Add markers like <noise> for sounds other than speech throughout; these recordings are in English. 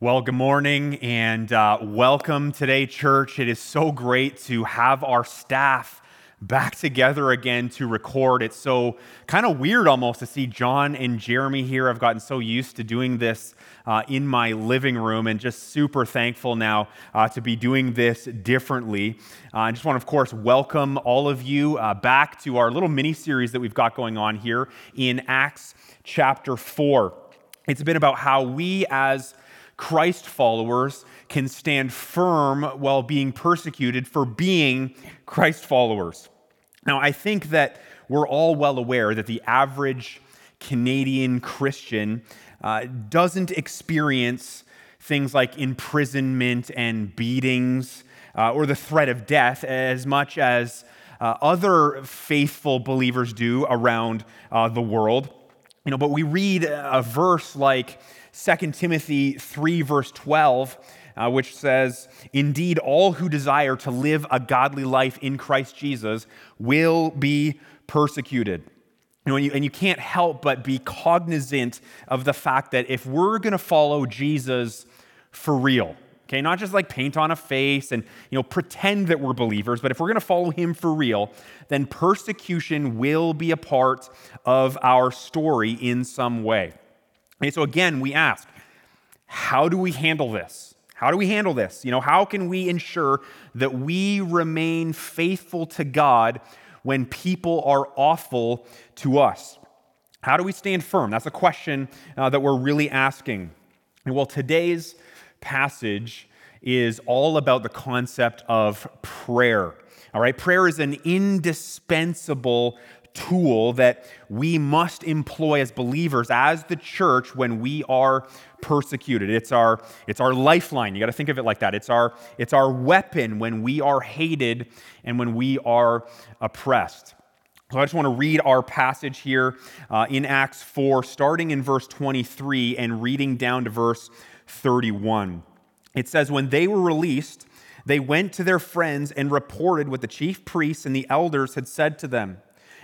Well, good morning and uh, welcome today, church. It is so great to have our staff back together again to record. It's so kind of weird almost to see John and Jeremy here. I've gotten so used to doing this uh, in my living room and just super thankful now uh, to be doing this differently. Uh, I just want to, of course, welcome all of you uh, back to our little mini series that we've got going on here in Acts chapter 4. It's been about how we as Christ followers can stand firm while being persecuted for being Christ followers. Now, I think that we're all well aware that the average Canadian Christian uh, doesn't experience things like imprisonment and beatings uh, or the threat of death as much as uh, other faithful believers do around uh, the world. You know, but we read a verse like 2 Timothy 3, verse 12, uh, which says, Indeed, all who desire to live a godly life in Christ Jesus will be persecuted. You know, and, you, and you can't help but be cognizant of the fact that if we're going to follow Jesus for real, okay, not just like paint on a face and you know pretend that we're believers, but if we're going to follow him for real, then persecution will be a part of our story in some way. And so again, we ask, how do we handle this? How do we handle this? You know, how can we ensure that we remain faithful to God when people are awful to us? How do we stand firm? That's a question uh, that we're really asking. And well, today's passage is all about the concept of prayer. All right, prayer is an indispensable tool that we must employ as believers, as the church, when we are persecuted. It's our, it's our lifeline. You got to think of it like that. It's our, it's our weapon when we are hated and when we are oppressed. So I just want to read our passage here uh, in Acts 4, starting in verse 23 and reading down to verse 31. It says, When they were released, they went to their friends and reported what the chief priests and the elders had said to them.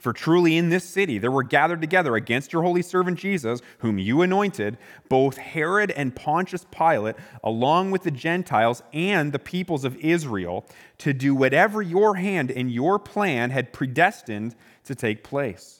For truly in this city there were gathered together against your holy servant Jesus, whom you anointed, both Herod and Pontius Pilate, along with the Gentiles and the peoples of Israel, to do whatever your hand and your plan had predestined to take place.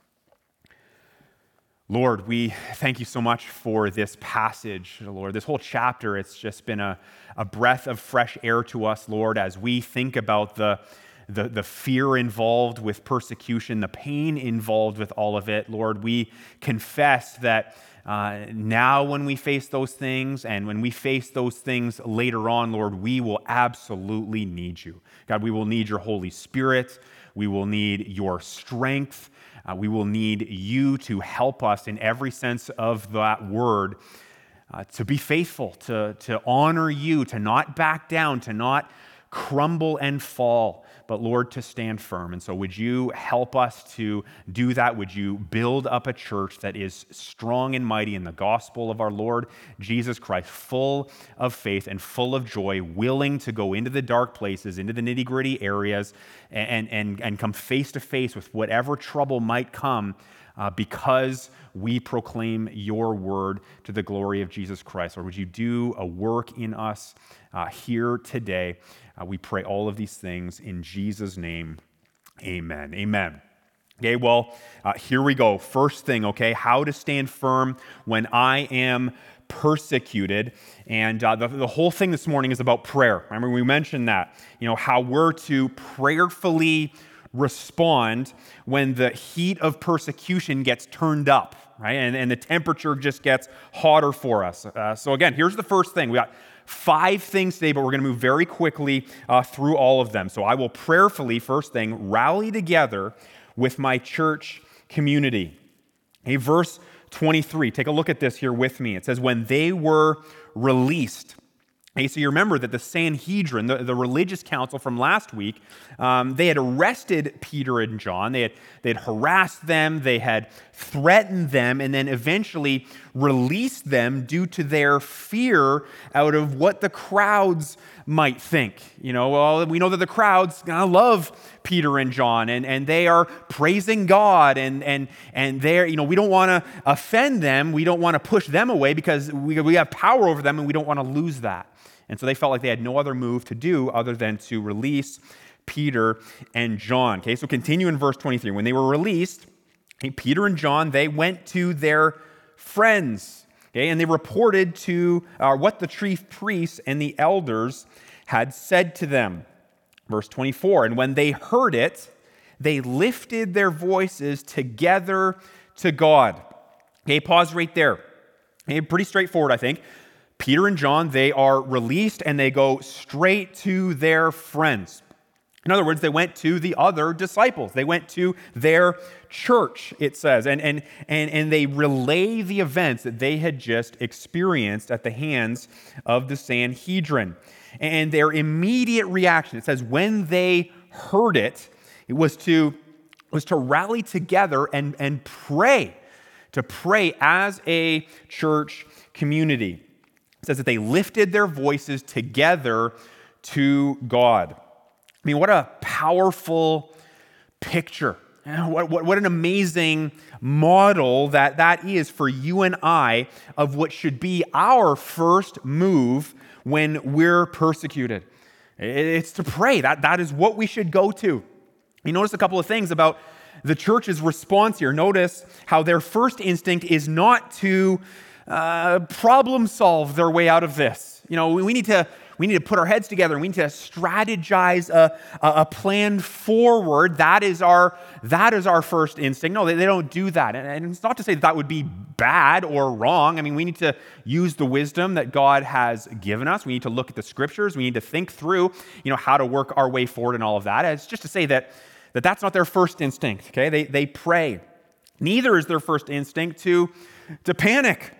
Lord, we thank you so much for this passage, Lord. This whole chapter, it's just been a, a breath of fresh air to us, Lord, as we think about the, the, the fear involved with persecution, the pain involved with all of it. Lord, we confess that uh, now, when we face those things and when we face those things later on, Lord, we will absolutely need you. God, we will need your Holy Spirit. We will need your strength. Uh, we will need you to help us in every sense of that word uh, to be faithful, to, to honor you, to not back down, to not crumble and fall, but Lord, to stand firm. And so, would you help us to do that? Would you build up a church that is strong and mighty in the gospel of our Lord Jesus Christ, full of faith and full of joy, willing to go into the dark places, into the nitty gritty areas, and, and, and come face to face with whatever trouble might come? Uh, because we proclaim your word to the glory of Jesus Christ. Or would you do a work in us uh, here today? Uh, we pray all of these things in Jesus' name. Amen. Amen. Okay, well, uh, here we go. First thing, okay, how to stand firm when I am persecuted. And uh, the, the whole thing this morning is about prayer. Remember, we mentioned that, you know, how we're to prayerfully respond when the heat of persecution gets turned up, right? And, and the temperature just gets hotter for us. Uh, so, again, here's the first thing. We got five things today, but we're going to move very quickly uh, through all of them. So, I will prayerfully, first thing, rally together with my church community. A verse 23, take a look at this here with me. It says, When they were released, Okay, so you remember that the Sanhedrin, the, the religious council from last week, um, they had arrested Peter and John. They had, they had harassed them, they had threatened them, and then eventually released them due to their fear out of what the crowds might think. You know, well, we know that the crowds gonna love Peter and John, and, and they are praising God, and, and, and they're, you know, we don't want to offend them, we don't want to push them away because we, we have power over them, and we don't want to lose that. And so they felt like they had no other move to do other than to release Peter and John. Okay, so continue in verse 23. When they were released, Peter and John, they went to their friends, okay, and they reported to uh, what the chief priests and the elders had said to them. Verse 24, and when they heard it, they lifted their voices together to God. Okay, pause right there. Okay, pretty straightforward, I think. Peter and John, they are released and they go straight to their friends. In other words, they went to the other disciples. They went to their church, it says, and, and, and, and they relay the events that they had just experienced at the hands of the Sanhedrin. And their immediate reaction, it says, when they heard it, it was to, was to rally together and, and pray, to pray as a church community. It says that they lifted their voices together to God. I mean, what a powerful picture. What, what, what, an amazing model that that is for you and I of what should be our first move when we're persecuted. It's to pray. That, that is what we should go to. You notice a couple of things about the church's response here. Notice how their first instinct is not to uh, problem solve their way out of this. You know, we need to we need to put our heads together we need to strategize a, a, plan forward. That is our that is our first instinct. No, they, they don't do that. And, and it's not to say that that would be bad or wrong. I mean, we need to use the wisdom that God has given us. We need to look at the scriptures. We need to think through, you know, how to work our way forward and all of that. It's just to say that, that that's not their first instinct, okay? They, they pray. Neither is their first instinct to, to panic.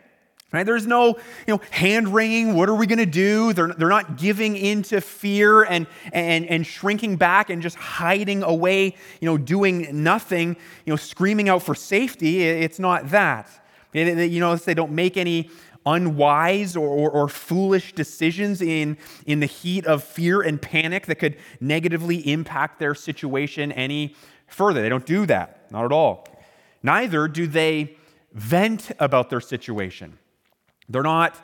Right? There's no you know, hand wringing. What are we going to do? They're, they're not giving into fear and, and, and shrinking back and just hiding away, you know, doing nothing, you know, screaming out for safety. It's not that. You know, they don't make any unwise or, or, or, foolish decisions in, in the heat of fear and panic that could negatively impact their situation any further. They don't do that, not at all. Neither do they vent about their situation. They're not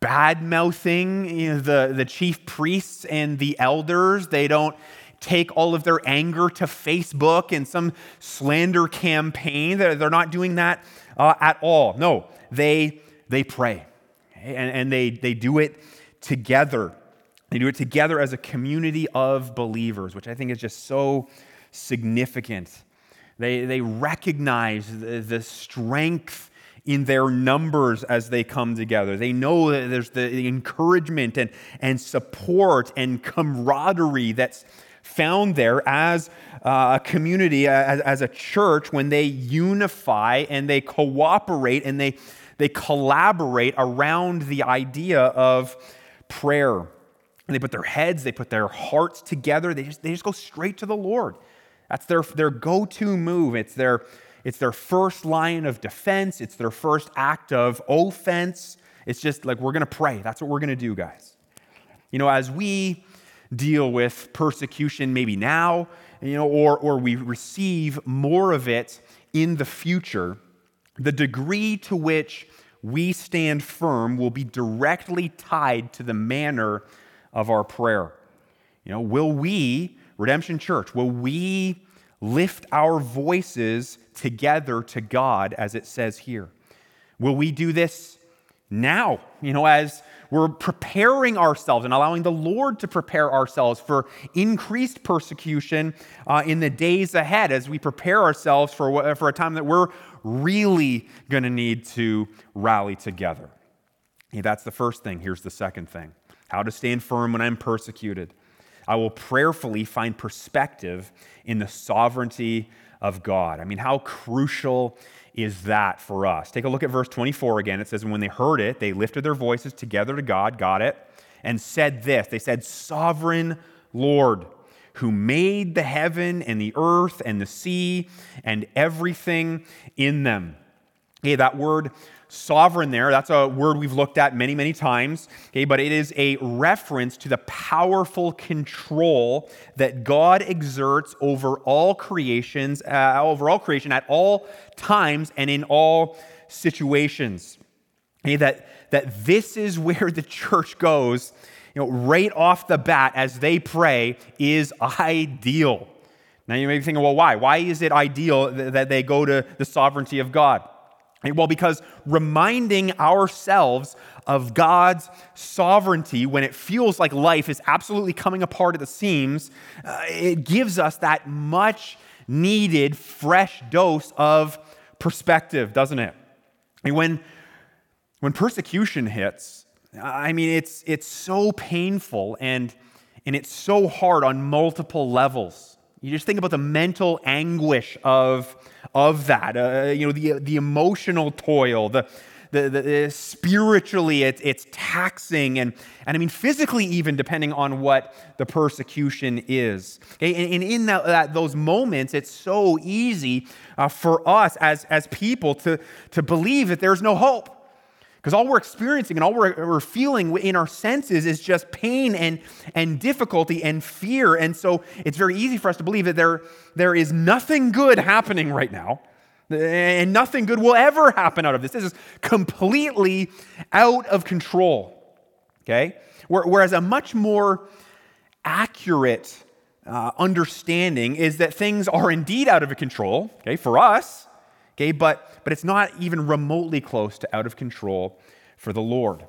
bad mouthing you know, the, the chief priests and the elders. They don't take all of their anger to Facebook and some slander campaign. They're, they're not doing that uh, at all. No, they, they pray and, and they, they do it together. They do it together as a community of believers, which I think is just so significant. They, they recognize the, the strength in their numbers as they come together. They know that there's the encouragement and, and support and camaraderie that's found there as uh, a community, as, as a church, when they unify and they cooperate and they, they collaborate around the idea of prayer. And they put their heads, they put their hearts together, they just, they just go straight to the Lord. That's their, their go to move. It's their, it's their first line of defense, it's their first act of offense. It's just like we're going to pray. That's what we're going to do, guys. You know, as we deal with persecution maybe now, you know, or, or we receive more of it in the future, the degree to which we stand firm will be directly tied to the manner of our prayer. You know, will we, Redemption Church, will we lift our voices together to God, as it says here? Will we do this now, you know, as we're preparing ourselves and allowing the Lord to prepare ourselves for increased persecution uh, in the days ahead as we prepare ourselves for, for a time that we're really going to need to rally together. Okay, that's the first thing. Here's the second thing how to stand firm when I'm persecuted. I will prayerfully find perspective in the sovereignty of God. I mean, how crucial is that for us? Take a look at verse 24 again. It says, When they heard it, they lifted their voices together to God, got it, and said this They said, Sovereign Lord, who made the heaven and the earth and the sea and everything in them. Okay, that word sovereign there. That's a word we've looked at many, many times. Okay, but it is a reference to the powerful control that God exerts over all creations, uh, over all creation at all times and in all situations. Okay, that, that this is <laughs> where the church goes, you know, right off the bat as they pray is ideal. Now you may be thinking, well, why? Why is it ideal that they go to the sovereignty of God? Well, because reminding ourselves of God's sovereignty when it feels like life is absolutely coming apart at the seams, uh, it gives us that much needed fresh dose of perspective, doesn't it? I mean, when, when persecution hits, I mean, it's, it's so painful and, and it's so hard on multiple levels. You just think about the mental anguish of of that. Uh, you know, the, the emotional toil, the, the, the, spiritually it, it's taxing and, and i mean physically even depending on what the persecution is okay? and, and in that, that, those moments it's so easy uh, for us as, as people to, to believe that there's no hope because all we're experiencing and all we're, we're feeling in our senses is just pain and, and difficulty and fear. And so it's very easy for us to believe that there, there is nothing good happening right now. And nothing good will ever happen out of this. This is completely out of control. Okay? Whereas a much more accurate uh, understanding is that things are indeed out of control, okay, for us, okay, but but it's not even remotely close to out of control for the Lord.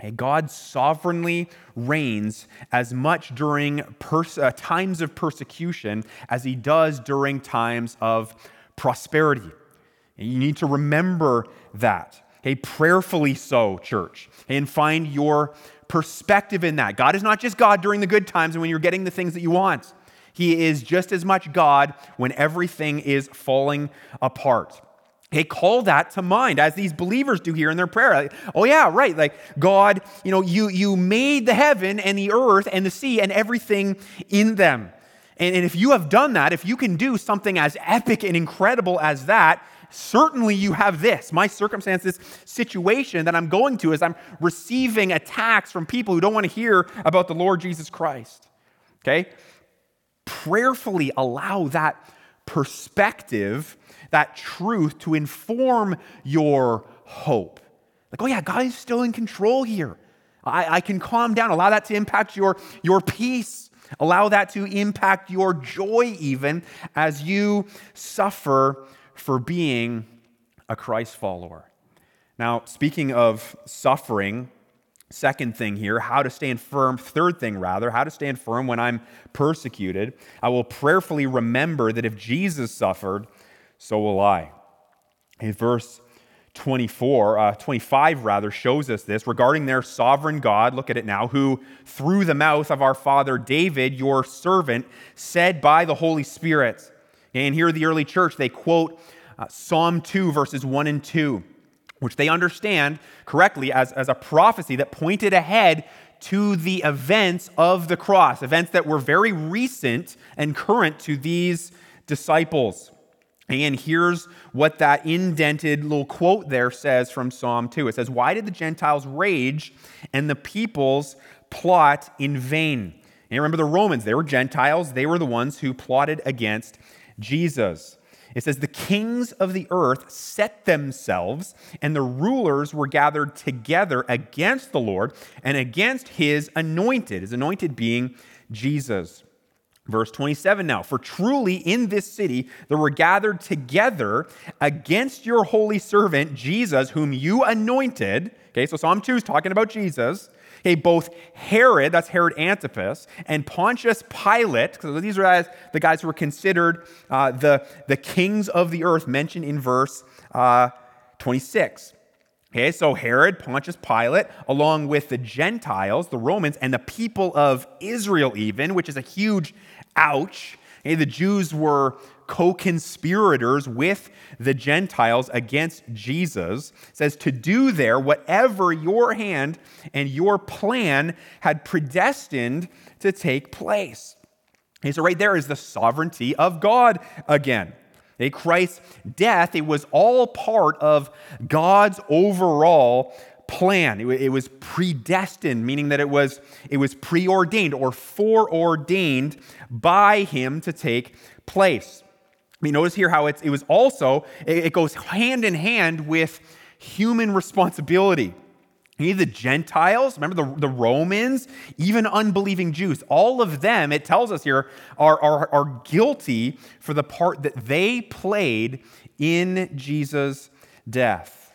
Okay, God sovereignly reigns as much during pers- uh, times of persecution as he does during times of prosperity. And you need to remember that. Okay, prayerfully so, church, and find your perspective in that. God is not just God during the good times and when you're getting the things that you want. He is just as much God when everything is falling apart. They call that to mind as these believers do here in their prayer. Like, oh yeah, right. Like God, you know, you you made the heaven and the earth and the sea and everything in them. And, and if you have done that, if you can do something as epic and incredible as that, certainly you have this. My circumstances, situation that I'm going to is I'm receiving attacks from people who don't want to hear about the Lord Jesus Christ. Okay? Prayerfully allow that perspective that truth to inform your hope. Like, oh yeah, God is still in control here. I, I can calm down. Allow that to impact your, your peace. Allow that to impact your joy, even as you suffer for being a Christ follower. Now, speaking of suffering, second thing here, how to stand firm, third thing rather, how to stand firm when I'm persecuted. I will prayerfully remember that if Jesus suffered, so will I. In verse 24, uh, 25 rather, shows us this regarding their sovereign God. Look at it now, who through the mouth of our father David, your servant, said by the Holy Spirit. And here, the early church, they quote uh, Psalm 2, verses 1 and 2, which they understand correctly as, as a prophecy that pointed ahead to the events of the cross, events that were very recent and current to these disciples. And here's what that indented little quote there says from Psalm 2. It says, Why did the Gentiles rage and the peoples plot in vain? And remember the Romans, they were Gentiles, they were the ones who plotted against Jesus. It says, The kings of the earth set themselves, and the rulers were gathered together against the Lord and against his anointed, his anointed being Jesus. Verse 27 now, for truly in this city there were gathered together against your holy servant Jesus, whom you anointed. Okay, so Psalm 2 is talking about Jesus. Okay, both Herod, that's Herod Antipas, and Pontius Pilate, because these are the guys who were considered uh, the, the kings of the earth mentioned in verse uh, 26. Okay, so Herod, Pontius Pilate, along with the Gentiles, the Romans, and the people of Israel, even, which is a huge ouch. Okay, the Jews were co conspirators with the Gentiles against Jesus, says to do there whatever your hand and your plan had predestined to take place. Okay, so, right there is the sovereignty of God again. Christ's death, it was all part of God's overall plan. It was predestined, meaning that it was, it was preordained or foreordained by Him to take place. Mean, notice here how it was also, it goes hand in hand with human responsibility. Any of The Gentiles, remember the, the Romans, even unbelieving Jews, all of them, it tells us here, are, are, are guilty for the part that they played in Jesus' death.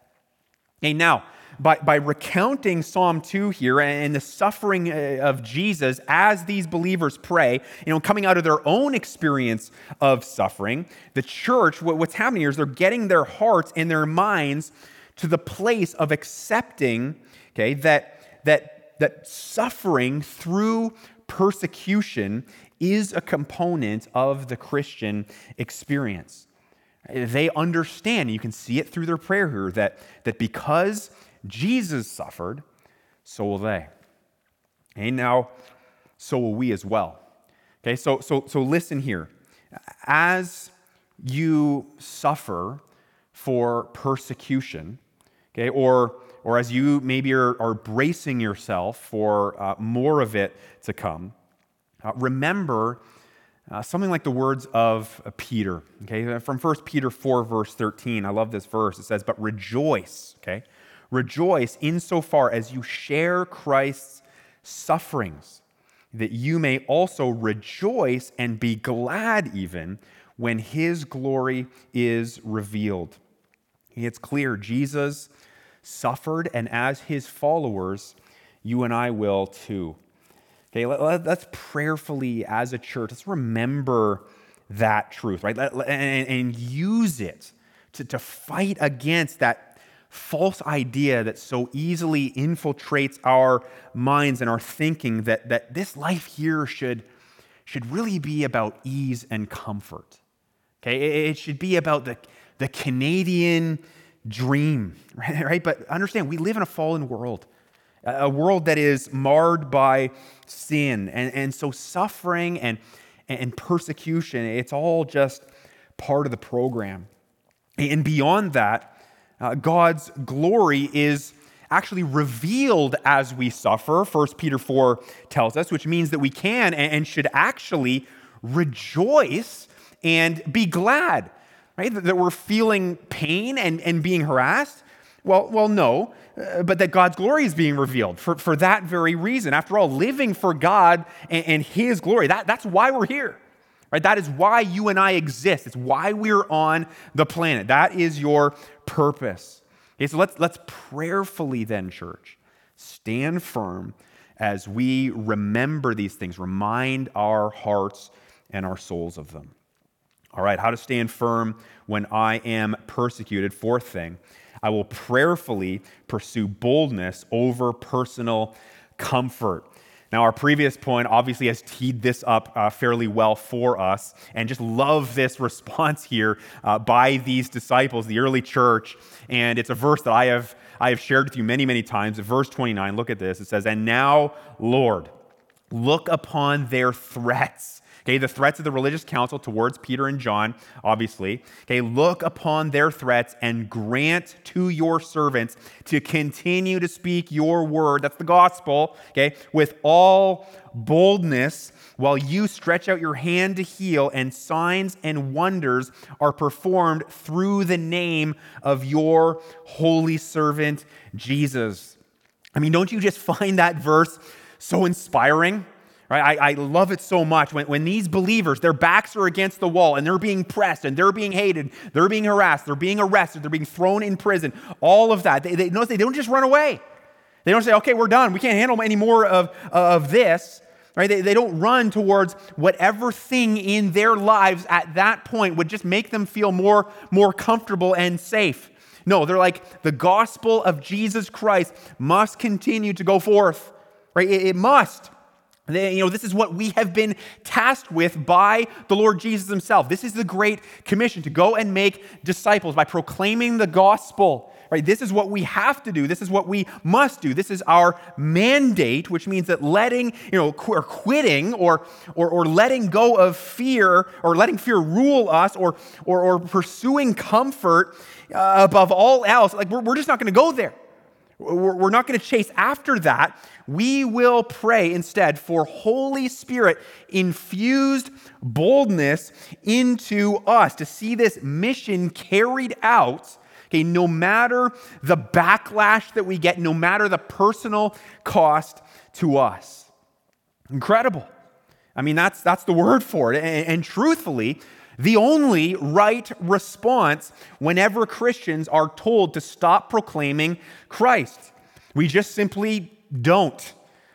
Okay, now, by, by recounting Psalm 2 here and the suffering uh, of Jesus as these believers pray, you know, coming out of their own experience of suffering, the church, what's happening here is they're getting their hearts and their minds to the place of accepting, okay, that, that, that suffering through persecution is a component of the Christian experience. They understand, you can see it through their prayer here, that, that because Jesus suffered, so will they. And now, so will we as well. Okay, so, so, so listen here. As you suffer for persecution, okay, or, or as you maybe are, are bracing yourself for uh, more of it to come, uh, remember uh, something like the words of uh, Peter, okay, from 1 Peter 4, verse 13. I love this verse. It says, But rejoice, okay? Rejoice insofar as you share Christ's sufferings, that you may also rejoice and be glad even when his glory is revealed. It's clear Jesus suffered, and as his followers, you and I will too. Okay, let, us prayerfully, as a church, let's remember that truth, right? and, use it to, to fight against that false idea that so easily infiltrates our minds and our thinking that, that this life here should, should really be about ease and comfort. Okay, it should be about the, the Canadian dream, <laughs> right? But understand, we live in a fallen world, a world that is marred by sin. And, and so suffering and, and persecution, it's all just part of the program. And beyond that, uh, God's glory is actually revealed as we suffer, 1 Peter 4 tells us, which means that we can and should actually rejoice and be glad, right? That we're feeling pain and, and being harassed. Well, well, no, uh, but that God's glory is being revealed for, for that very reason. After all, living for God and, and His glory, that, that's why we're here. Right? That is why you and I exist. It's why we're on the planet. That is your purpose. Okay, so let's, let's prayerfully then, church, stand firm as we remember these things, remind our hearts and our souls of them. All right, how to stand firm when I am persecuted. Fourth thing, I will prayerfully pursue boldness over personal comfort. Now, our previous point obviously has teed this up uh, fairly well for us, and just love this <laughs> response here uh, by these disciples, the early church. And it's a verse that I have, I have shared with you many, many times. Verse 29, look at this. It says, And now, Lord, look upon their threats Okay, the threats of the religious council towards Peter and John, obviously. Okay, look upon their threats and grant to your servants to continue to speak your word, that's the gospel, okay, with all boldness while you stretch out your hand to heal and signs and wonders are performed through the name of your holy servant Jesus. I mean, don't you just find that verse so inspiring? Right? I, I love it so much when, when these believers, their backs are against the wall and they're being pressed and they're being hated, they're being harassed, they're being arrested, they're being thrown in prison, all of that. They, they, notice they don't just run away. They don't say, okay, we're done. We can't handle any more of, of this. Right? They, they don't run towards whatever thing in their lives at that point would just make them feel more, more comfortable and safe. No, they're like, the gospel of Jesus Christ must continue to go forth. Right? It, it must. You know, this is what we have been tasked with by the Lord Jesus himself. This is the great commission to go and make disciples by proclaiming the gospel. Right? This is what we have to do. This is what we must do. This is our mandate, which means that letting, you know, or quitting or, or, or letting go of fear or letting fear rule us or, or, or pursuing comfort uh, above all else, like we're, we're just not going to go there. We're not going to chase after that. We will pray instead for Holy Spirit infused boldness into us to see this mission carried out. Okay, no matter the backlash that we get, no matter the personal cost to us. Incredible. I mean, that's, that's the word for it. And, and truthfully, the only right response whenever Christians are told to stop proclaiming Christ. We just simply don't,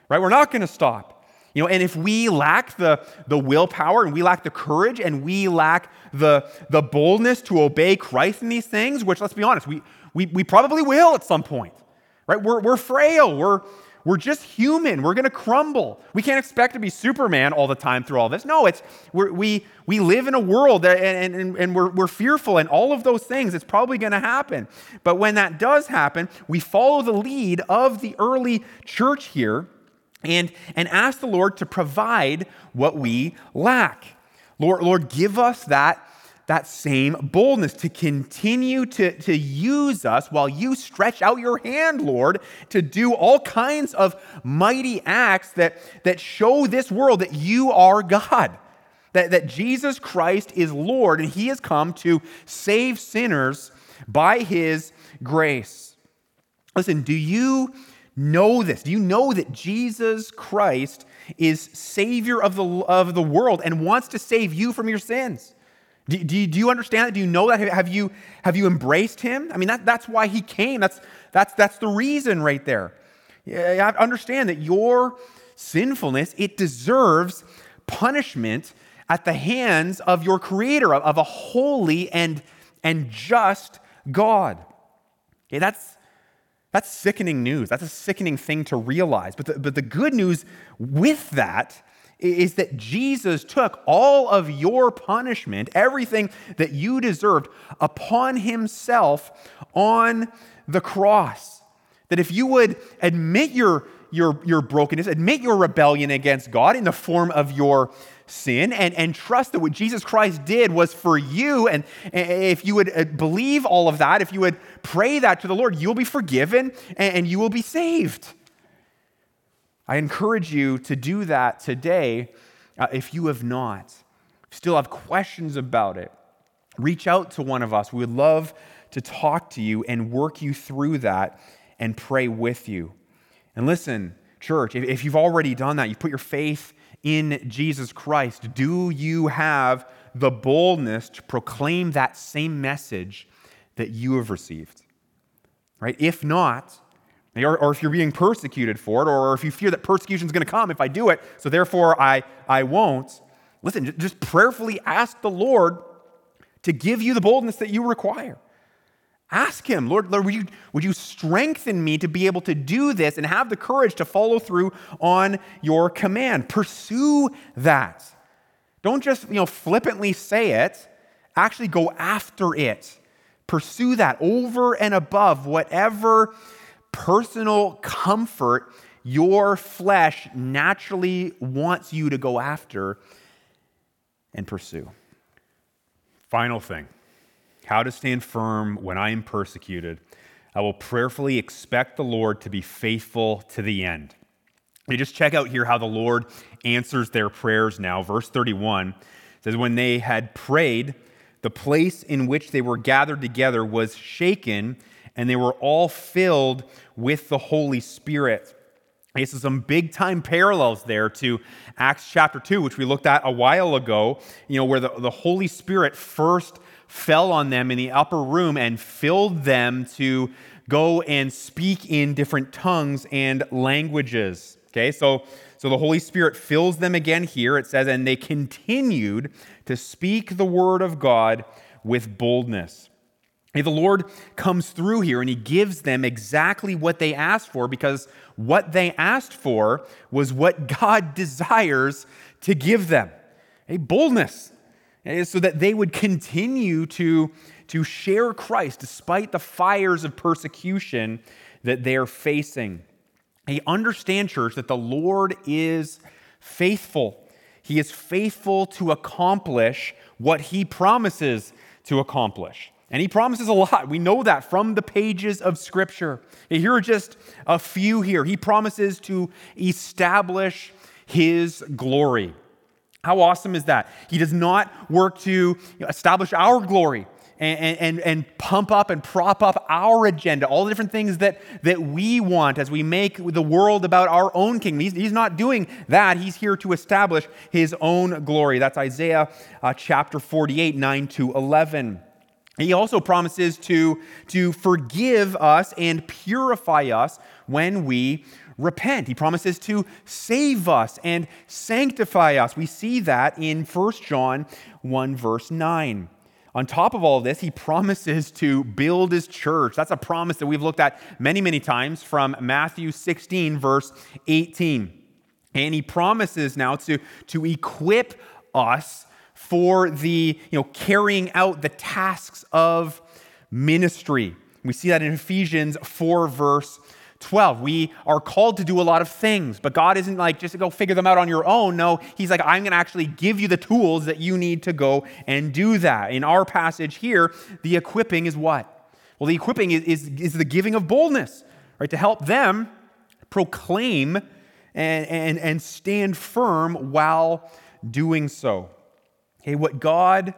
right? We're not going to stop. You know, and if we lack the, the willpower and we lack the courage and we lack the, the boldness to obey Christ in these things, which let's be honest, we, we, we probably will at some point, right? We're, we're frail. We're, we're just human. We're going to crumble. We can't expect to be Superman all the time through all this. No, it's we we live in a world that, and, and, and we're, we're fearful and all of those things. It's probably going to happen. But when that does happen, we follow the lead of the early church here and, and ask the Lord to provide what we lack. Lord, Lord, give us that that same boldness to continue to, to use us while you stretch out your hand, Lord, to do all kinds of mighty acts that, that show this world that you are God, that, that Jesus Christ is Lord, and he has come to save sinners by his grace. Listen, do you know this? Do you know that Jesus Christ is Savior of the, of the world and wants to save you from your sins? Do, do, do, you understand that? Do you know that? Have you, have you embraced him? I mean, that, that's why he came. That's, that's, that's the reason right there. Have to understand that your sinfulness, it deserves punishment at the hands of your creator, of, of a holy and, and just God. Okay, that's, that's sickening news. That's a sickening thing to realize. But the, but the good news with that is that Jesus took all of your punishment, everything that you deserved, upon himself on the cross. That if you would admit your, your, your brokenness, admit your rebellion against God in the form of your sin, and, and trust that what Jesus Christ did was for you, and if you would uh, believe all of that, if you would pray that to the Lord, you'll be forgiven and, and you will be saved. I encourage you to do that today uh, if you have not. Still have questions about it. Reach out to one of us. We would love to talk to you and work you through that and pray with you. And listen, church, if, if you've already done that, you put your faith in Jesus Christ, do you have the boldness to proclaim that same message that you have received? Right? If not, or, or if you're being persecuted for it, or if you fear that persecution is going to come if I do it, so therefore I, I won't. Listen, just prayerfully ask the Lord to give you the boldness that you require. Ask Him, Lord, Lord would, you, would you strengthen me to be able to do this and have the courage to follow through on your command? Pursue that. Don't just you know, flippantly say it, actually go after it. Pursue that over and above whatever personal comfort your flesh naturally wants you to go after and pursue. Final thing how to stand firm when I am persecuted. I will prayerfully expect the Lord to be faithful to the end. You just check out here how the Lord answers their prayers now. Verse 31 says, When they had prayed, the place in which they were gathered together was shaken and they were all filled with the Holy Spirit. Okay, so some big time parallels there to Acts chapter 2, which we looked at a while ago, you know, where the, the Holy Spirit first fell on them in the upper room and filled them to go and speak in different tongues and languages. Okay, so, so the Holy Spirit fills them again here. It says, and they continued to speak the word of God with boldness. Hey, the Lord comes through here and he gives them exactly what they asked for because what they asked for was what <laughs> God desires to give them a boldness, so that they would continue to, to share Christ despite the fires of persecution that they're facing. Hey, understand, church, that the Lord is faithful. He is faithful to accomplish what he promises to accomplish. And he promises a lot. We know that from the pages of Scripture. Here are just a few here. He promises to establish his glory. How awesome is that? He does not work to establish our glory and, and, and pump up and prop up our agenda, all the different things that, that we want as we make the world about our own kingdom. He's, he's not doing that. He's here to establish his own glory. That's Isaiah uh, chapter 48, 9 to 11. He also promises to, to forgive us and purify us when we repent. He promises to save us and sanctify us. We see that in 1 John 1, verse 9. On top of all this, he promises to build his church. That's a promise that we've looked at many, many times from Matthew 16, verse 18. And he promises now to, to equip us for the you know, carrying out the tasks of ministry. We see that in Ephesians 4, verse 12. We are called to do a lot of things, but God isn't like just go figure them out on your own. No, He's like, I'm going to actually give you the tools that you need to go and do that. In our passage here, the equipping is what? Well, the equipping is, is, is the giving of boldness, right? To help them proclaim and, and, and stand firm while doing so. Okay, what God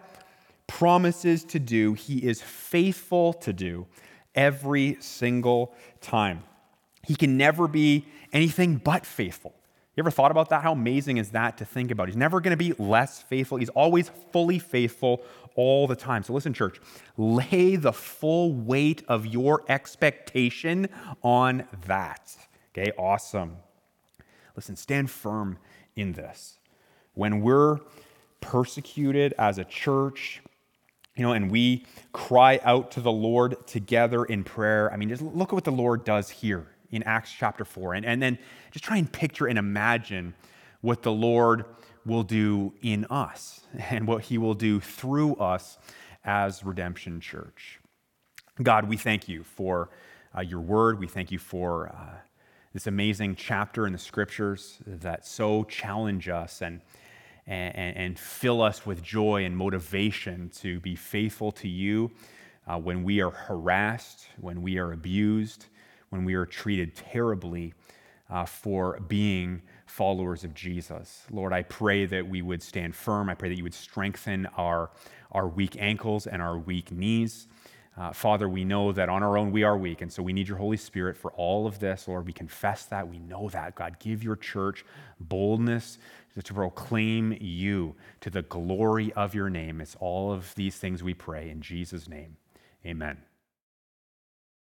promises to do, He is faithful to do every single time. He can never be anything but faithful. You ever thought about that? How amazing is that to think about? He's never going to be less faithful. He's always fully faithful all the time. So listen, church, lay the full weight of your expectation on that. Okay, awesome. Listen, stand firm in this. When we're persecuted as a church, you know, and we cry out to the Lord together in prayer. I mean, just look at what the Lord does here in Acts chapter 4. And, and then just try and picture and imagine what the Lord will do in us <laughs> and what he will do through us as Redemption Church. God, we thank you for uh, your word. We thank you for uh, this amazing chapter in the scriptures that so challenge us and and, fill us with joy and motivation to be faithful to you uh, when we are harassed, when we are abused, when we are treated terribly uh, for being followers of Jesus. Lord, I pray that we would stand firm. I pray that you would strengthen our, our weak ankles and our weak knees. Uh, Father, we know that on our own we are weak, and so we need your Holy Spirit for all of this. Lord, we confess that. We know that. God, give your church boldness to proclaim you to the glory of your name. It's all of these things we pray in Jesus' name. Amen.